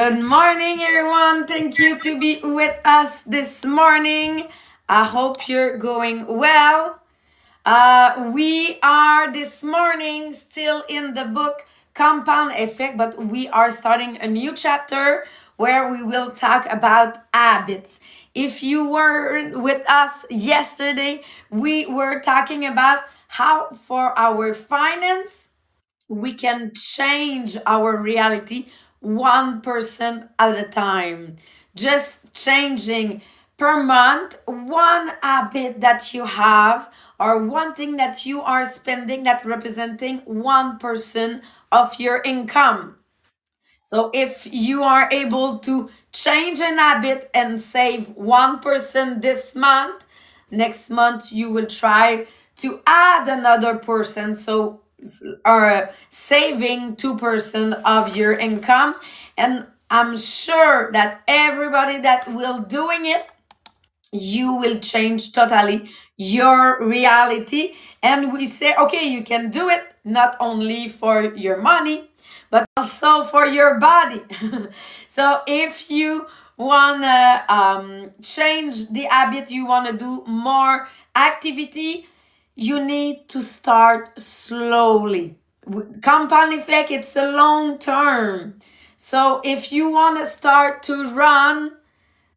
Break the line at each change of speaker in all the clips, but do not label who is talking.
Good morning, everyone. Thank you to be with us this morning. I hope you're going well. Uh, we are this morning still in the book Compound Effect, but we are starting a new chapter where we will talk about habits. If you were with us yesterday, we were talking about how for our finance we can change our reality 1% person at a time. Just changing per month one habit that you have or one thing that you are spending that representing 1% person of your income. So if you are able to change an habit and save 1% person this month, next month you will try to add another person. So are saving 2% of your income. And i'm sure that everybody that will doing it you will change totally your reality. And we say okay you can do it not only for your money but also for your body. So if you want to um, change the habit you want to do more activity you need to start slowly. Compound effect, it's a long term. So if you want to start to run,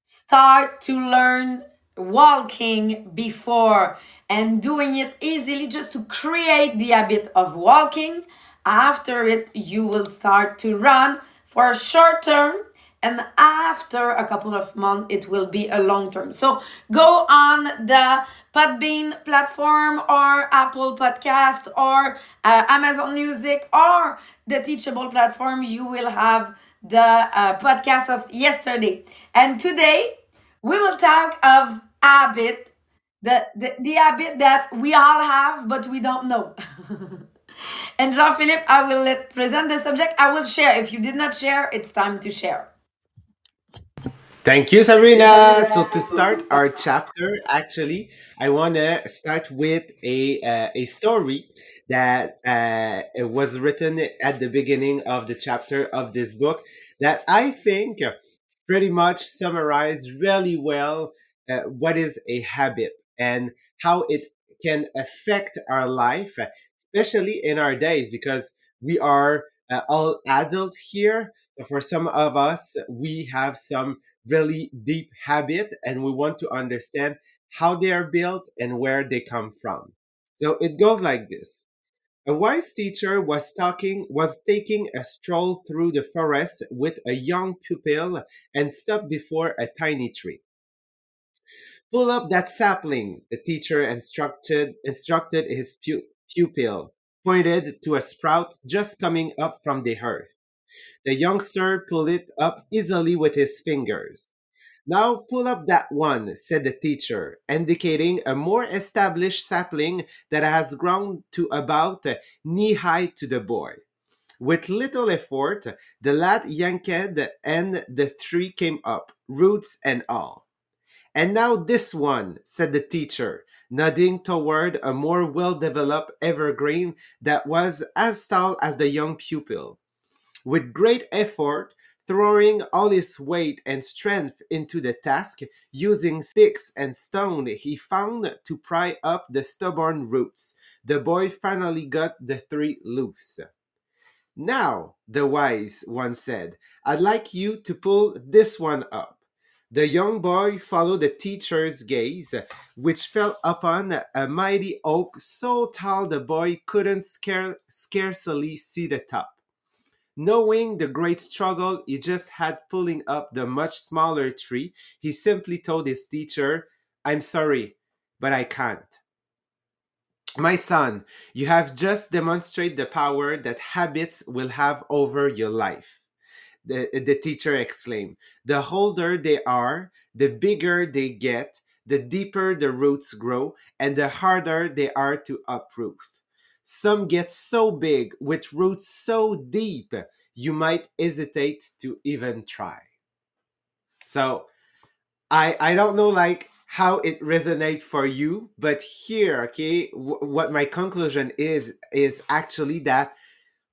start to learn walking before and doing it easily just to create the habit of walking. After it, you will start to run for a short term and after a couple of months it will be a long term so go on the Podbean platform or Apple Podcast or uh, Amazon Music or the Teachable platform, you will have the uh, podcast of yesterday. And today we will talk of habit, the, the, the habit that we all have, but we don't know. and Jean-Philippe, I will let present the subject. I will share. If you did not share, it's time to share.
Thank you, Sabrina. So to start our chapter, actually, I want to start with a uh, a story that uh, was written at the beginning of the chapter of this book that I think pretty much summarize really well uh, what is a habit and how it can affect our life, especially in our days, because we are uh, all adult here. For some of us, we have some really deep habit and we want to understand how they are built and where they come from. So it goes like this. A wise teacher was talking was taking a stroll through the forest with a young pupil and stopped before a tiny tree. Pull up that sapling, the teacher instructed instructed his pu- pupil, pointed to a sprout just coming up from the earth. The youngster pulled it up easily with his fingers. Now pull up that one, said the teacher, indicating a more established sapling that has grown to about knee high to the boy. With little effort, the lad yanked and the tree came up, roots and all. And now this one, said the teacher, nodding toward a more well developed evergreen that was as tall as the young pupil. With great effort, throwing all his weight and strength into the task, using sticks and stone he found to pry up the stubborn roots, the boy finally got the three loose. Now, the wise one said, I'd like you to pull this one up. The young boy followed the teacher's gaze, which fell upon a mighty oak so tall the boy couldn't scarcely see the top. Knowing the great struggle he just had pulling up the much smaller tree, he simply told his teacher, I'm sorry, but I can't. My son, you have just demonstrated the power that habits will have over your life. The, the teacher exclaimed. The older they are, the bigger they get, the deeper the roots grow, and the harder they are to uproot. Some get so big with roots so deep, you might hesitate to even try. So, I I don't know like how it resonate for you, but here, okay, w- what my conclusion is is actually that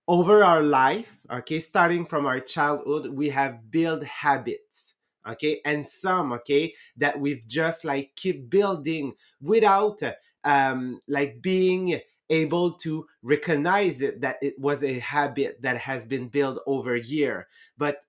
over our life, okay, starting from our childhood, we have built habits, okay, and some, okay, that we've just like keep building without um, like being able to recognize it that it was a habit that has been built over a year. But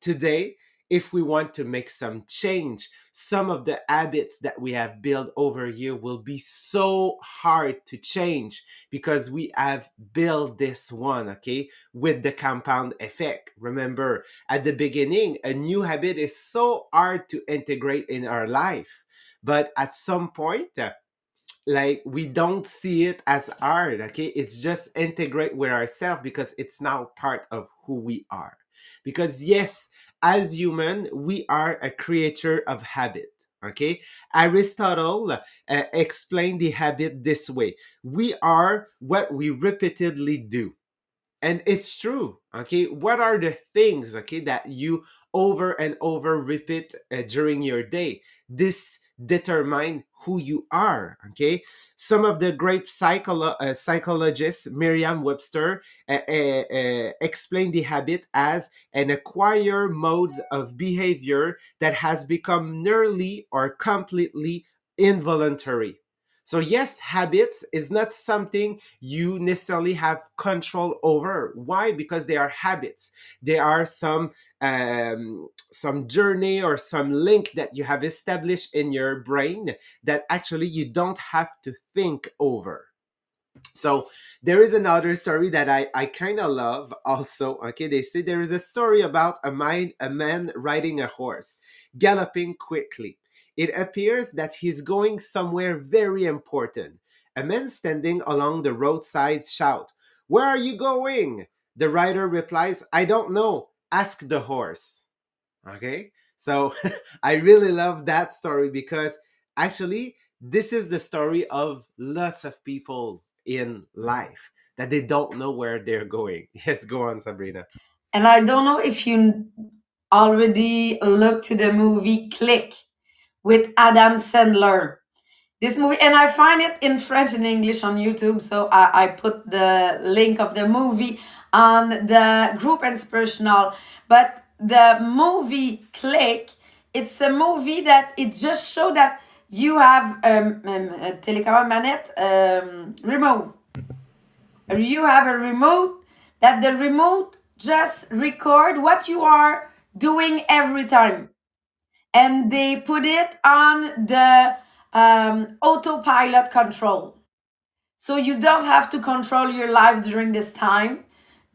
today, if we want to make some change, some of the habits that we have built over a year will be so hard to change because we have built this one, okay, with the compound effect. Remember, at the beginning, a new habit is so hard to integrate in our life. But at some point, uh, like we don't see it as art okay? It's just integrate with ourselves because it's now part of who we are. Because yes as human we are a creature of habit okay? Aristotle uh, explained the habit this way we are what we repeatedly do. And it's true okay? What are the things okay that you over and over repeat uh, during your day? This determine who you are okay? Some of the great psycholo- uh, psychologists merriam-webster uh, uh, explain the habit as an acquired modes of behavior that has become nearly or completely involuntary so yes habits is not something you necessarily have control over why because they are habits they are some um, some journey or some link that you have established in your brain that actually you don't have to think over so there is another story that I, I kind of love also. Okay, they say there is a story about a man, a man riding a horse, galloping quickly. It appears that he's going somewhere very important. A man standing along the roadside shout, Where are you going? The rider replies, I don't know. Ask the horse. Okay, so I really love that story because actually, this is the story of lots of people in life that they don't know where they're going. Yes, go on, Sabrina.
And I don't know if you already looked to the movie Click with Adam Sandler. This movie, and I find it in French and English on YouTube, so I, I put the link of the movie on the group inspirational. But the movie Click, it's a movie that it just show that you have um, um a télécommande manette um, remote. You have a remote that the remote just record what you are doing every time and they put it on the um, autopilot control. So you don't have to control your life during this time.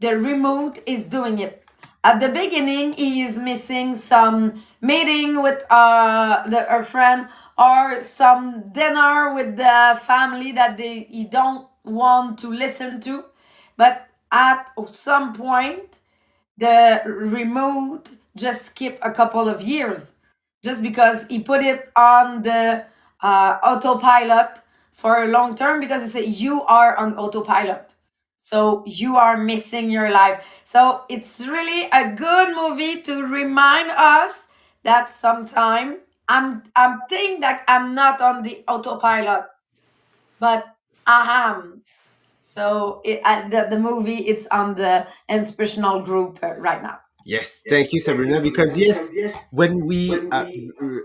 The remote is doing it. At the beginning, he is missing some meeting with uh, the, a friend or some dinner with the family that they he don't want to listen to. But at some point, the remote just skip a couple of years just because he put it on the uh, autopilot for a long term because he said you are on autopilot. So you are missing your life. So it's really a good movie to remind us that sometime i'm i'm thinking that i'm not on the autopilot but i am. So it, uh, the, the movie it's on the inspirational group uh, right now
Yes, thank you, Sabrina. Because yes, when we uh,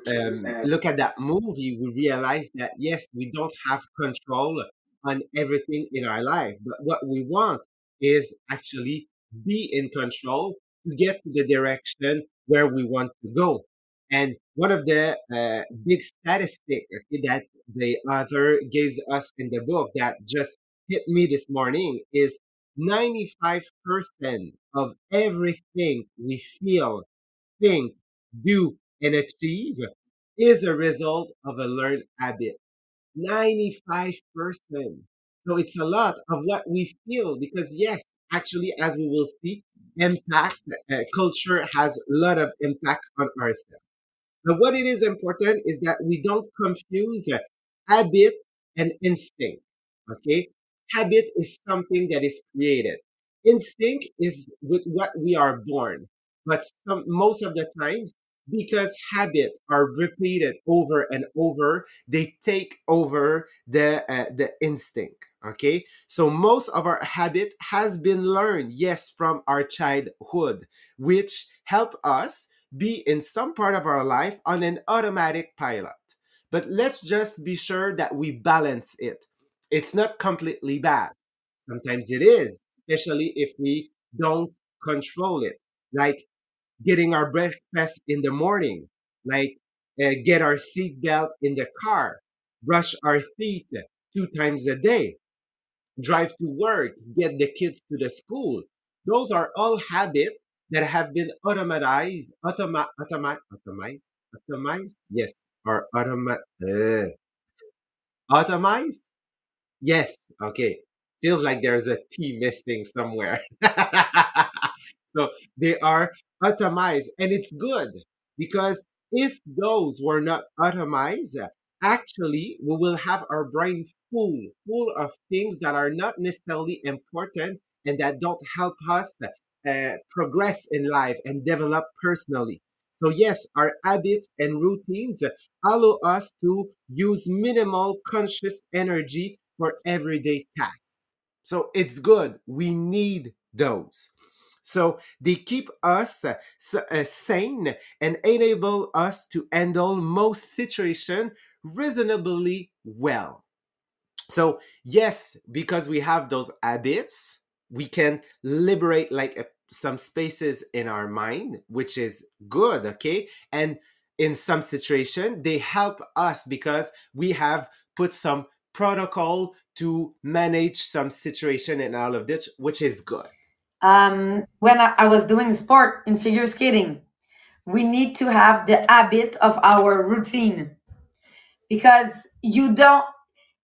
um, look at that movie, we realize that yes, we don't have control on everything in our life, but what we want is actually be in control to get to the direction where we want to go. And one of the uh, big statistics that the author gives us in the book that just hit me this morning is 95% of everything we feel, think, do, and achieve is a result of a learned habit. 95%. So it's a lot of what we feel because, yes, actually, as we will see, impact, uh, culture has a lot of impact on ourselves. But what it is important is that we don't confuse uh, habit and instinct. Okay? Habit is something that is created. Instinct is with what we are born. But some, most of the times, because habits are repeated over and over they take over the uh, the instinct okay so most of our habit has been learned yes from our childhood which help us be in some part of our life on an automatic pilot but let's just be sure that we balance it it's not completely bad sometimes it is especially if we don't control it like getting our breakfast in the morning, like uh, get our seatbelt in the car, brush our teeth two times a day, drive to work, get the kids to the school. Those are all habits that have been automatized, automa, automa, automized, automized, yes, or automa, uh, automized, yes, okay. Feels like there's a T missing somewhere. So they are atomized, and it's good because if those were not atomized, actually we will have our brain full, full of things that are not necessarily important and that don't help us uh, progress in life and develop personally. So yes, our habits and routines allow us to use minimal conscious energy for everyday tasks. So it's good. We need those. So they keep us uh, uh, sane and enable us to handle most situation reasonably well. So yes, because we have those habits, we can liberate like uh, some spaces in our mind, which is good. Okay, and in some situation, they help us because we have put some protocol to manage some situation and all of this, which is good.
Um, when I, I was doing sport in figure skating, we need to have the habit of our routine. Because you don't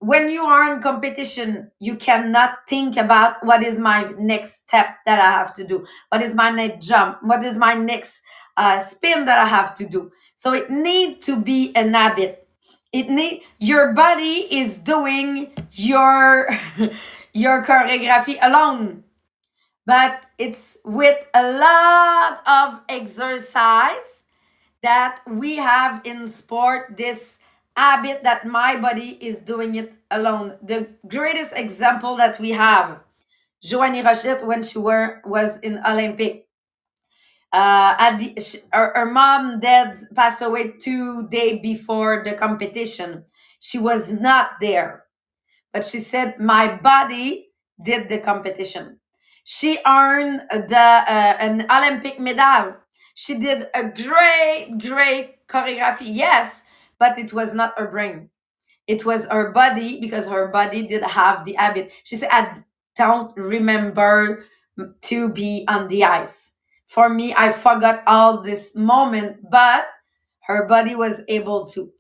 when you are in competition you cannot think about what is my next step that i have to do what is my next jump what is my next uh, spin that i have to do. So it need to be an habit it need your body is doing your your choreography alone but it's with a lot of exercise that we have in sport this habit that my body is doing it alone. The greatest example that we have, Joannie Rochette, when she were was in Olympic. Uh, at the her, her mom dad passed away two days before the competition. She was not there, but she said my body did the competition. She earned the uh, an Olympic medal. She did a great, great choreography. Yes, but it was not her brain. It was her body because her body did have the habit. She said, "I don't remember to be on the ice. For me, I forgot all this moment, but her body was able to.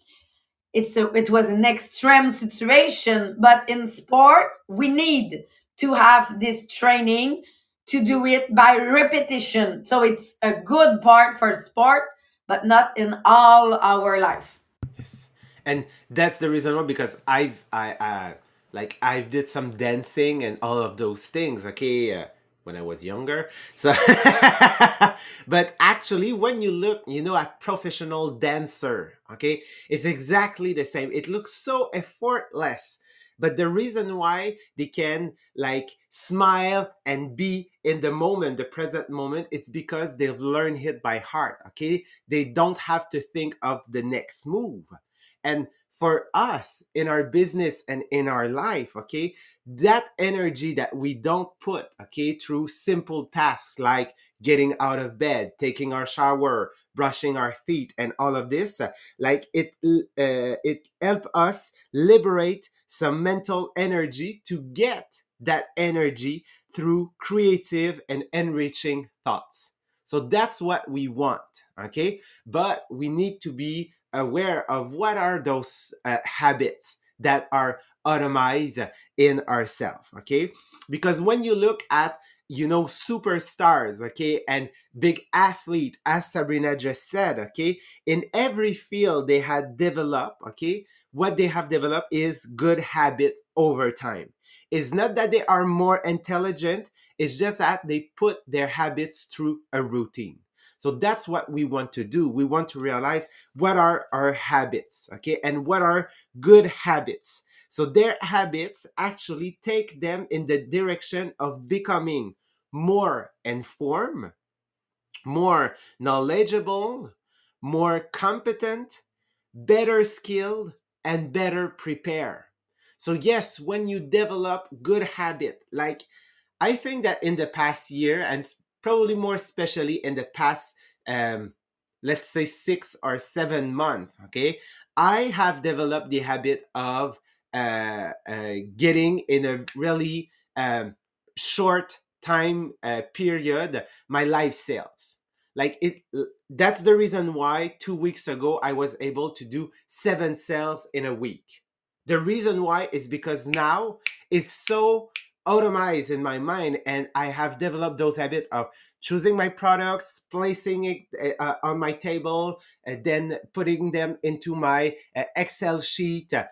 It's a, it was an extreme situation but in sport we need to have this training to do it by repetition. So it's a good part for sport but not in all our life.
Yes. And that's the reason why because I've I uh like I've did some dancing and all of those things, okay, uh, when I was younger. So but actually when you look, you know, at professional dancer, okay, it's exactly the same. It looks so effortless. But the reason why they can like smile and be in the moment, the present moment, it's because they've learned it by heart. Okay. They don't have to think of the next move and for us in our business and in our life, okay, that energy that we don't put, okay, through simple tasks like getting out of bed, taking our shower, brushing our teeth, and all of this, uh, like it, uh, it help us liberate some mental energy to get that energy through creative and enriching thoughts. So that's what we want, okay? But we need to be aware of what are those uh, habits that are automized in ourselves okay? Because when you look at you know superstars okay and big athlete as sabrina just said okay in every field they had developed okay what they have developed is good habits over time. It's not that they are more intelligent it's just that they put their habits through a routine So that's what we want to do. We want to realize what are our habits, okay, and what are good habits. So their habits actually take them in the direction of becoming more informed, more knowledgeable, more competent, better skilled, and better prepared. So yes, when you develop good habit, like I think that in the past year, and probably more especially in the past, um, let's say six or seven months, okay, I have developed the habit of uh, uh, getting in a really um, short time uh, period my live sales. Like it that's the reason why two weeks ago i was able to do seven sales in a week. The reason why is because now it's so automized in my mind and i have developed those habits of choosing my products placing it uh, on my table and then putting them into my uh, excel sheet. Uh,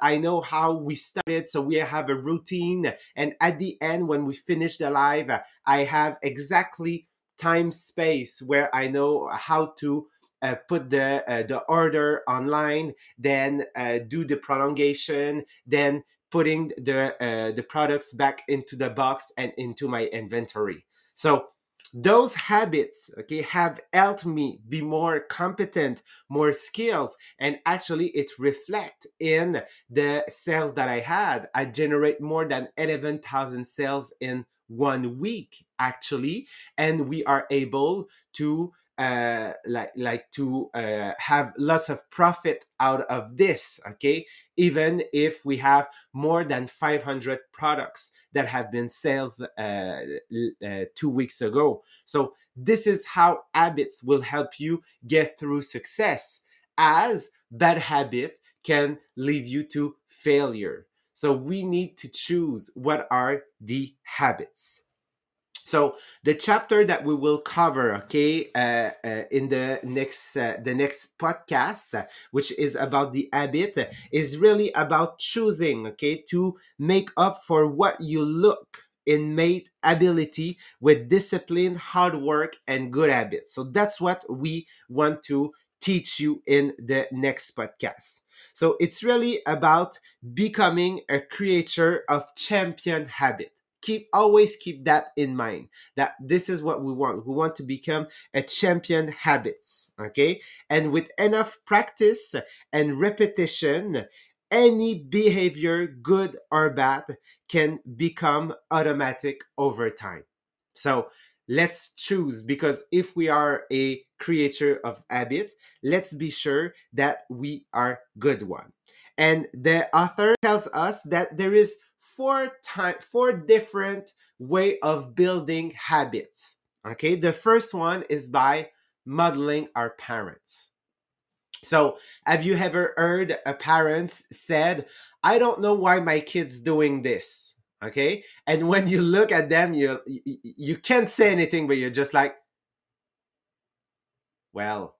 i know how we started so we have a routine and at the end when we finish the live i have exactly time space where i know how to uh, put the uh, the order online, then uh, do the prolongation, then putting the uh, the products back into the box and into my inventory. So those habits okay have helped me be more competent more skills and actually it reflect in the sales that i had i generate more than 11000 sales in one week actually and we are able to uh, like like to uh, have lots of profit out of this okay? Even if we have more than 500 products that have been sales uh, uh, two weeks ago. So this is how habits will help you get through success as bad habit can lead you to failure. So we need to choose what are the habits so the chapter that we will cover, okay, uh, uh, in the next uh, the next podcast, which is about the habit, is really about choosing, okay, to make up for what you look in made ability with discipline, hard work, and good habits. So that's what we want to teach you in the next podcast. So it's really about becoming a creator of champion habit keep always keep that in mind that this is what we want. We want to become a champion habits okay? And with enough practice and repetition any behavior good or bad can become automatic over time. So let's choose because if we are a creator of habit let's be sure that we are good one. And the author tells us that there is four time four different way of building habits. Okay the first one is by modeling our parents. So have you ever heard a parents said i don't know why my kid's doing this okay? And when you look at them you you can't say anything but you're just like well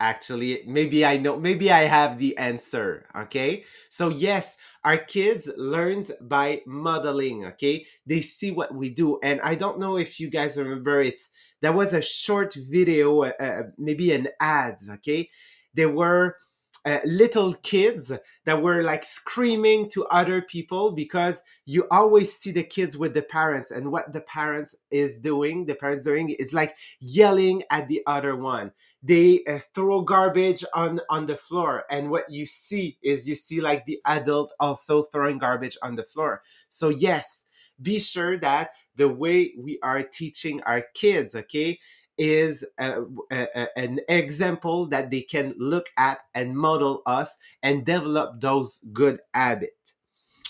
actually maybe i know maybe i have the answer okay? So yes our kids learns by modeling okay? They see what we do and i don't know if you guys remember it's there was a short video uh, uh maybe an ads okay? There were uh, little kids that were like screaming to other people because you always see the kids with the parents and what the parents is doing the parents doing is like yelling at the other one. They uh, throw garbage on on the floor and what you see is you see like the adult also throwing garbage on the floor. So yes be sure that the way we are teaching our kids okay is a, a, an example that they can look at and model us and develop those good habits.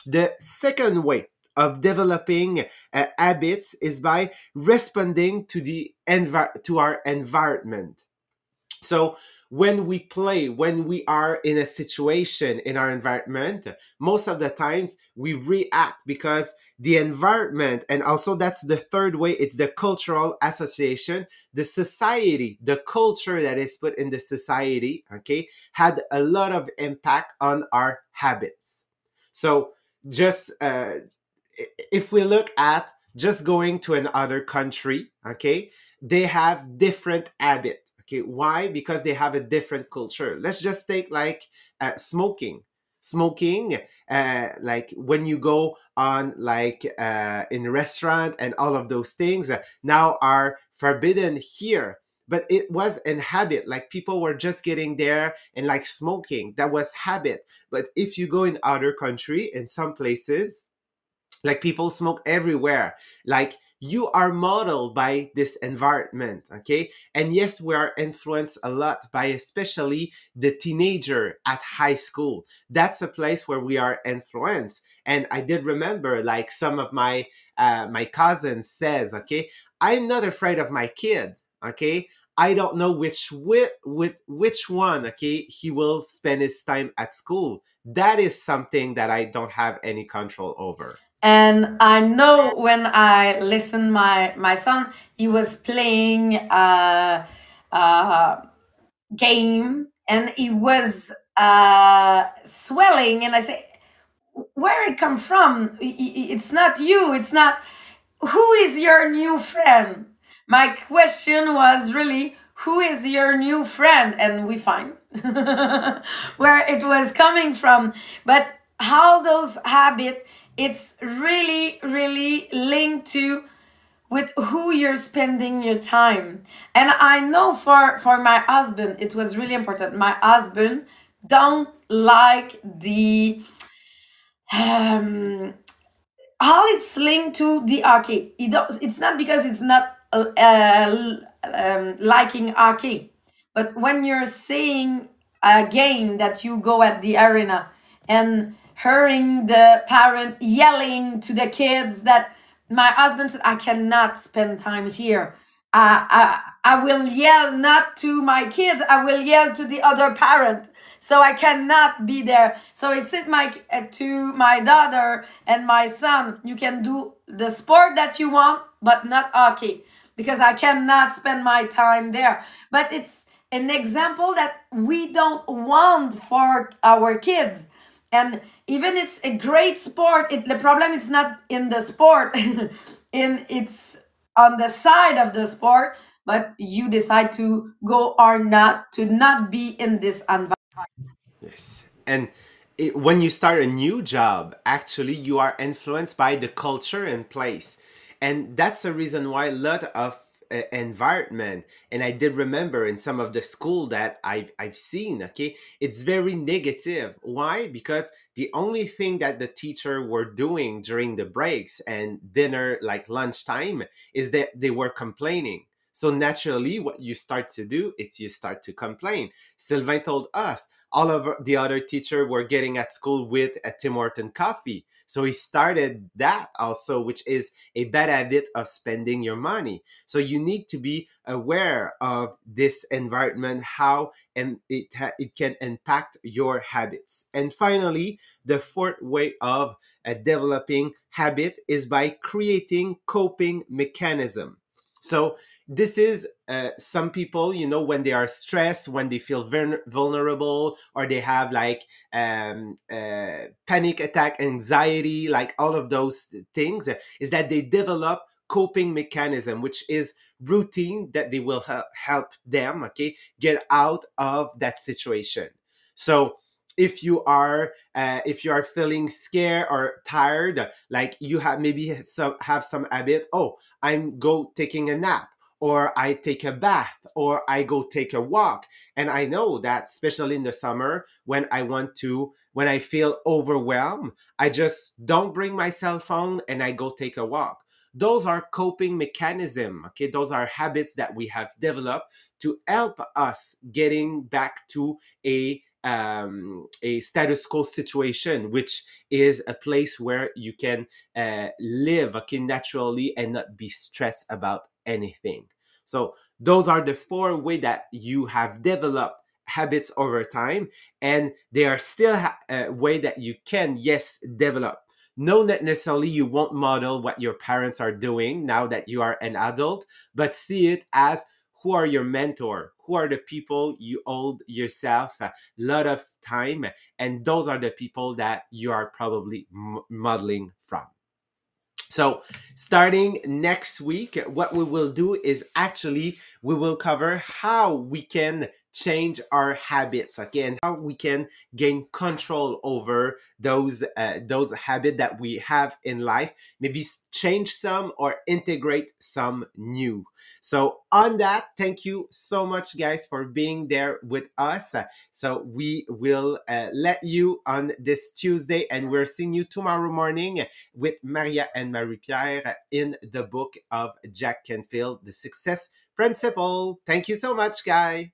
The second way of developing uh, habits is by responding to the envi- to our environment. So when we play, when we are in a situation in our environment, most of the times we react because the environment, and also that's the third way, it's the cultural association, the society, the culture that is put in the society, okay, had a lot of impact on our habits. So just uh, if we look at just going to another country, okay, they have different habit okay why? Because they have a different culture. Let's just take like uh, smoking. Smoking uh, like when you go on like uh, in restaurant and all of those things uh, now are forbidden here. But it was an habit like people were just getting there and like smoking. That was habit. But if you go in other country in some places like people smoke everywhere. Like you are modeled by this environment okay? And yes we are influenced a lot by especially the teenager at high school. That's a place where we are influenced. And i did remember like some of my uh, my cousins says okay i'm not afraid of my kid okay? I don't know which with, with which one okay he will spend his time at school. That is something that i don't have any control over
and I know when I listened my my son, he was playing a, a game and he was uh, swelling, and I say, "Where it come from? It's not you. It's not. Who is your new friend?" My question was really, "Who is your new friend?" And we find where it was coming from, but how those habits it's really really linked to with who you're spending your time. And i know for for my husband it was really important. My husband don't like the um how it's linked to the arcade it does, it's not because it's not uh, uh, um, liking arcade but when you're seeing a game that you go at the arena and hearing the parent yelling to the kids that my husband said, I cannot spend time here. Uh, I, I will yell not to my kids, I will yell to the other parent. So I cannot be there. So it said my uh, to my daughter and my son, you can do the sport that you want, but not hockey because I cannot spend my time there. But it's an example that we don't want for our kids. And even it's a great sport it, the problem is not in the sport in it's on the side of the sport but you decide to go or not to not be in this environment.
Yes. And it, when you start a new job actually you are influenced by the culture and place. And that's the reason why a lot of environment. And i did remember in some of the school that I've, I've seen okay? It's very negative. Why? Because the only thing that the teacher were doing during the breaks and dinner like lunchtime is that they were complaining so naturally what you start to do is you start to complain sylvain told us all of the other teacher were getting at school with a tim horton coffee so he started that also, which is a bad habit of spending your money. So you need to be aware of this environment, how and it it can impact your habits. And finally, the fourth way of uh, developing habit is by creating coping mechanism. So this is uh, some people you know when they are stressed when they feel vulnerable or they have like um, uh, panic attack anxiety like all of those things is that they develop coping mechanism which is routine that they will help them okay get out of that situation. So if you are uh, if you are feeling scared or tired like you have maybe some have some habit oh i'm go taking a nap or I take a bath, or I go take a walk. And I know that, especially in the summer, when I want to, when I feel overwhelmed, I just don't bring my cell phone and I go take a walk. Those are coping mechanism. Okay, those are habits that we have developed to help us getting back to a um, a status quo situation, which is a place where you can uh, live okay, naturally and not be stressed about anything. So those are the four way that you have developed habits over time, and they are still ha- a way that you can yes develop. No, not necessarily you won't model what your parents are doing now that you are an adult, but see it as who are your mentor who are the people you hold yourself a lot of time and those are the people that you are probably m- modeling from. So, starting next week, what we will do is actually we will cover how we can change our habits again, okay, how we can gain control over those uh, those habits that we have in life. Maybe change some or integrate some new. So, on that, thank you so much, guys, for being there with us. So, we will uh, let you on this Tuesday, and we're seeing you tomorrow morning with Maria and Marie Pierre in the book of Jack Canfield, The Success Principle. Thank you so much, guys.